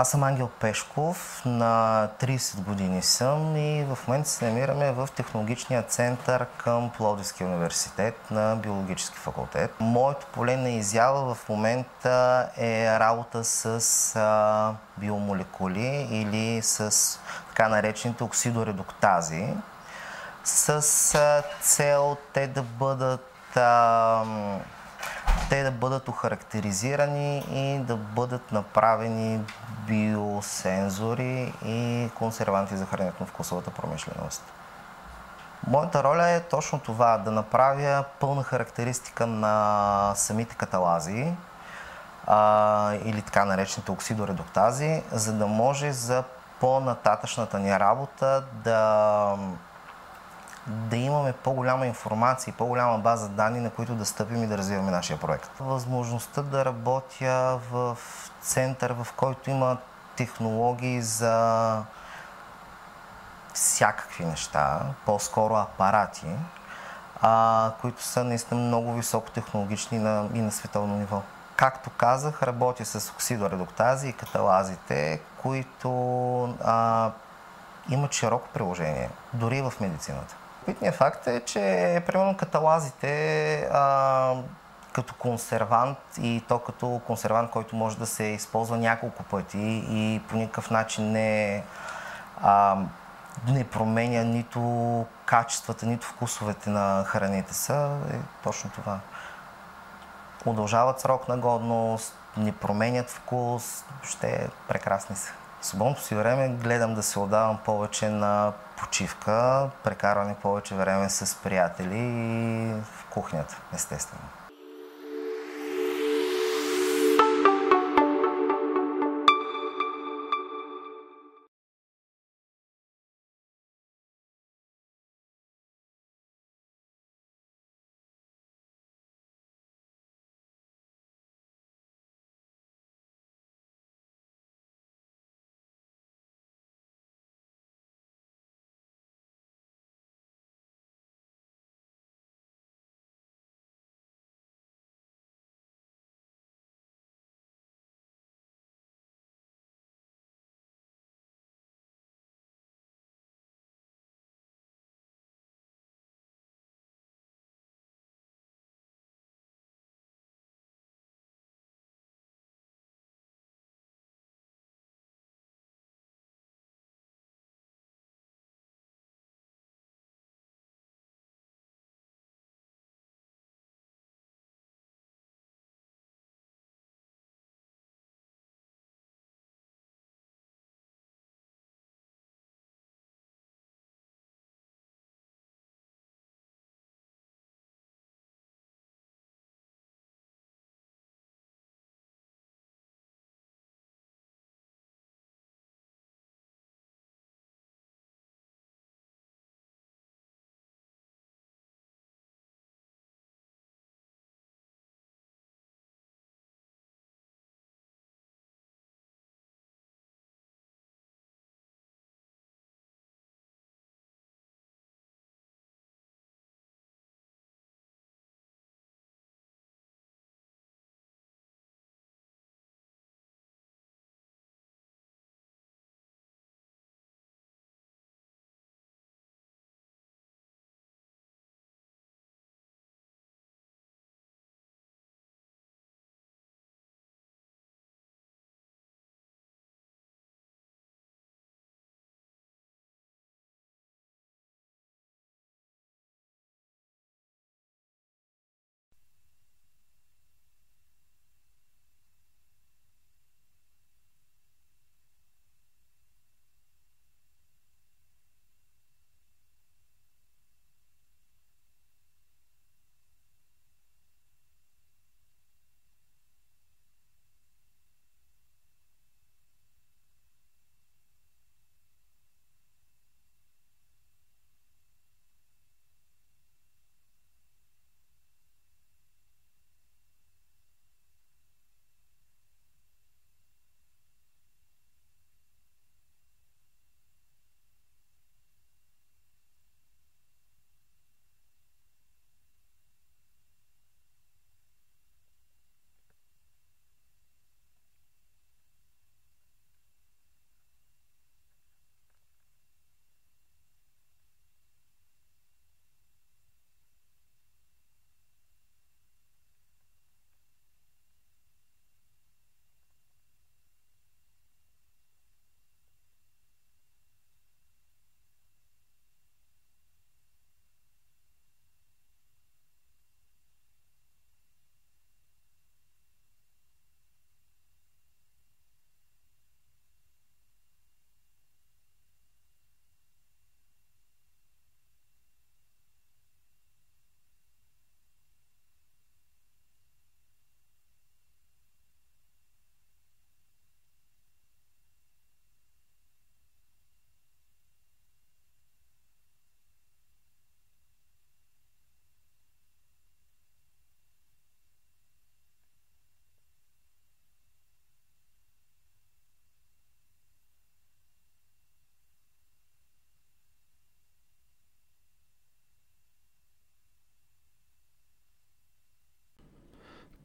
Аз съм Ангел Пешков, на 30 години съм и в момента се намираме в технологичния център към Плодивския университет на биологически факултет. Моето поле на изява в момента е работа с а, биомолекули или с така наречените оксидоредуктази с а, цел те да бъдат а, те да бъдат охарактеризирани и да бъдат направени биосензори и консерванти за хранително-вкусовата промишленост. Моята роля е точно това, да направя пълна характеристика на самите каталази а, или така наречените оксидоредуктази, за да може за по-нататъчната ни работа да да имаме по-голяма информация и по-голяма база данни, на които да стъпим и да развиваме нашия проект. Възможността да работя в център, в който има технологии за всякакви неща, по-скоро апарати, а, които са наистина много високотехнологични на, и на световно ниво. Както казах, работя с оксидоредуктази и каталазите, които а, имат широко приложение, дори в медицината. Любопитният факт е, че примерно каталазите а, като консервант и то като консервант, който може да се използва няколко пъти и по никакъв начин не, а, не променя нито качествата, нито вкусовете на храните са, е точно това. Удължават срок на годност, не променят вкус, ще прекрасни са. Свободното си време гледам да се отдавам повече на почивка, прекарване повече време с приятели и в кухнята, естествено.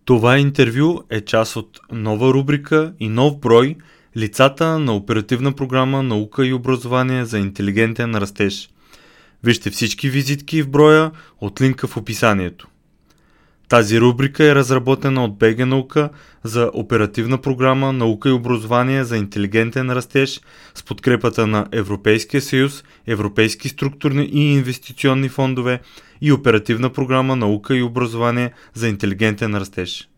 Това интервю е част от нова рубрика и нов брой Лицата на оперативна програма Наука и образование за интелигентен растеж. Вижте всички визитки в броя от линка в описанието. Тази рубрика е разработена от БГ Наука за оперативна програма Наука и образование за интелигентен растеж с подкрепата на Европейския съюз, Европейски структурни и инвестиционни фондове и оперативна програма Наука и образование за интелигентен растеж.